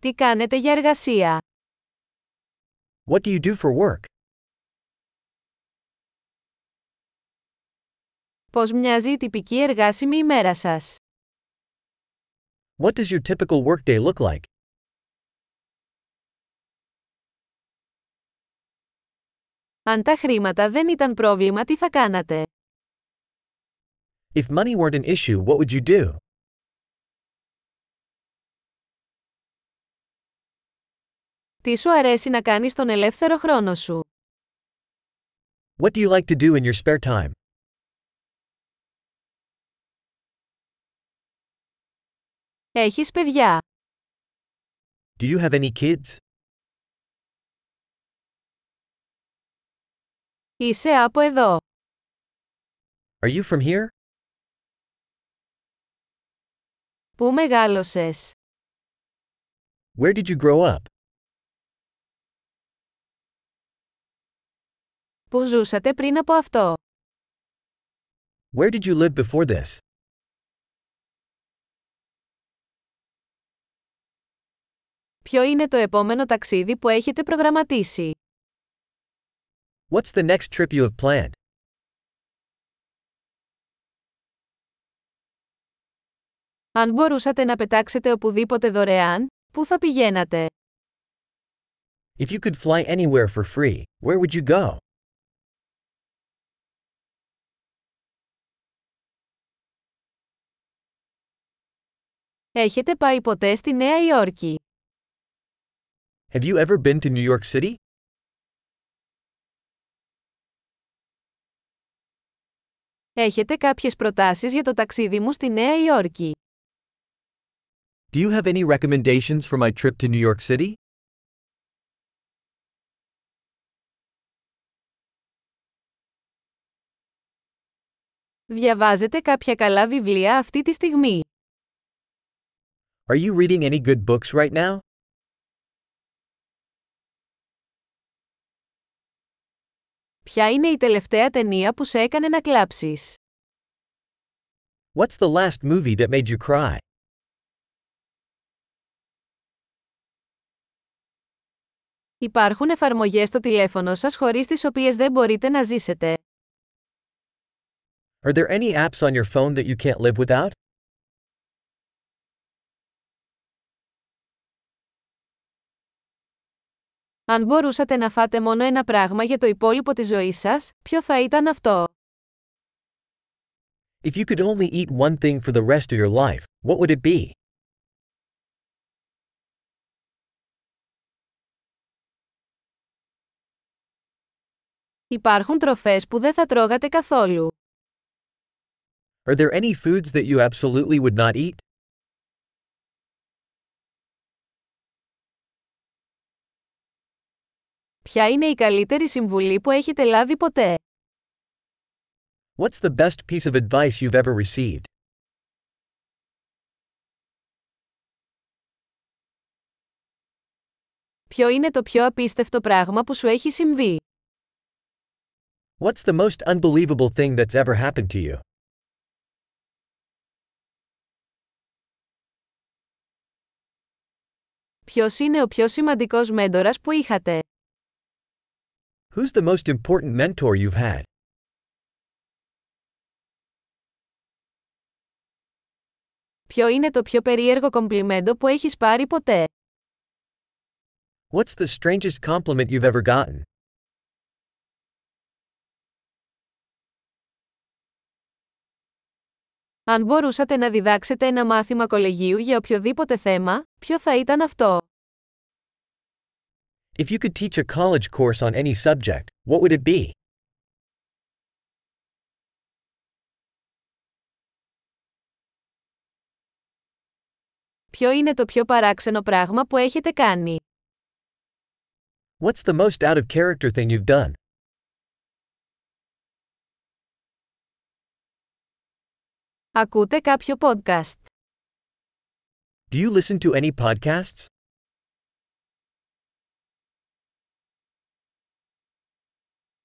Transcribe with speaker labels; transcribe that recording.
Speaker 1: Τι κάνετε για εργασία;
Speaker 2: What do you do for work?
Speaker 1: Πώς μοιάζει η τυπική εργάσιμη ημέρα σας;
Speaker 2: What does your typical workday look like?
Speaker 1: Αν τα χρήματα δεν ήταν πρόβλημα, τι θα κάνατε;
Speaker 2: If money weren't an issue, what would you do?
Speaker 1: Τι σου αρέσει να κάνεις στον ελεύθερο χρόνο σου?
Speaker 2: What do you like to do in your spare time?
Speaker 1: Έχεις παιδιά.
Speaker 2: Do you have any kids?
Speaker 1: Είσαι από εδώ.
Speaker 2: Are you from here?
Speaker 1: Πού μεγάλωσες?
Speaker 2: Where did you grow up?
Speaker 1: Πού ζούσατε πριν από αυτό;
Speaker 2: Where did you live before this?
Speaker 1: Ποιο είναι το επόμενο ταξίδι που έχετε προγραμματίσει;
Speaker 2: What's the next trip you have planned?
Speaker 1: Αν μπορούσατε να πετάξετε οπουδήποτε δωρεάν, πού θα πηγαίνατε;
Speaker 2: If you could fly anywhere for free, where would you go?
Speaker 1: Έχετε πάει ποτέ στη Νέα Υόρκη;
Speaker 2: Have you ever been to New York City?
Speaker 1: Έχετε κάποιες προτάσεις για το ταξίδι μου στη Νέα Υόρκη;
Speaker 2: Do you have any recommendations for my trip to New York City?
Speaker 1: Διαβάζετε κάποια καλά βιβλία αυτή τη στιγμή;
Speaker 2: Are you reading any good books right now?
Speaker 1: Ποια είναι η τελευταία ταινία που σε έκανε να κλάψεις?
Speaker 2: What's the last movie that made you cry?
Speaker 1: Υπάρχουν εφαρμογές στο τηλέφωνο σας χωρίς τις οποίες δεν μπορείτε να ζήσετε.
Speaker 2: Are there any apps on your phone that you can't live without?
Speaker 1: Αν μπορούσατε να φάτε μόνο ένα πράγμα για το υπόλοιπο της ζωής σας, ποιο θα ήταν αυτό;
Speaker 2: If you could only eat one thing for the rest of your life, what would it be?
Speaker 1: Υπάρχουν τροφές που δεν θα τρώγατε καθόλου.
Speaker 2: Are there any foods that you absolutely would not eat?
Speaker 1: Ποια είναι η καλύτερη συμβουλή που έχετε λάβει ποτέ;
Speaker 2: What's the best piece of advice you've ever received?
Speaker 1: Ποιο είναι το πιο απίστευτο πράγμα που σου έχει συμβεί;
Speaker 2: What's the most unbelievable thing that's ever happened to you?
Speaker 1: Ποιος είναι ο πιο σημαντικός μέντορας που είχατε;
Speaker 2: Who's the most important mentor you've had?
Speaker 1: Ποιο είναι το πιο περίεργο κομπλιμέντο που έχεις πάρει ποτέ;
Speaker 2: What's the strangest compliment you've ever gotten?
Speaker 1: Αν μπορούσατε να διδάξετε ένα μάθημα κολεγίου για οποιοδήποτε θέμα, ποιο θα ήταν αυτό;
Speaker 2: If you could teach a college course on any subject, what would it be?
Speaker 1: Ποιο είναι το πιο παράξενο πράγμα που έχετε κάνει?
Speaker 2: What's the most out of character thing you've done?
Speaker 1: Ακούτε κάποιο podcast.
Speaker 2: Do you listen to any podcasts?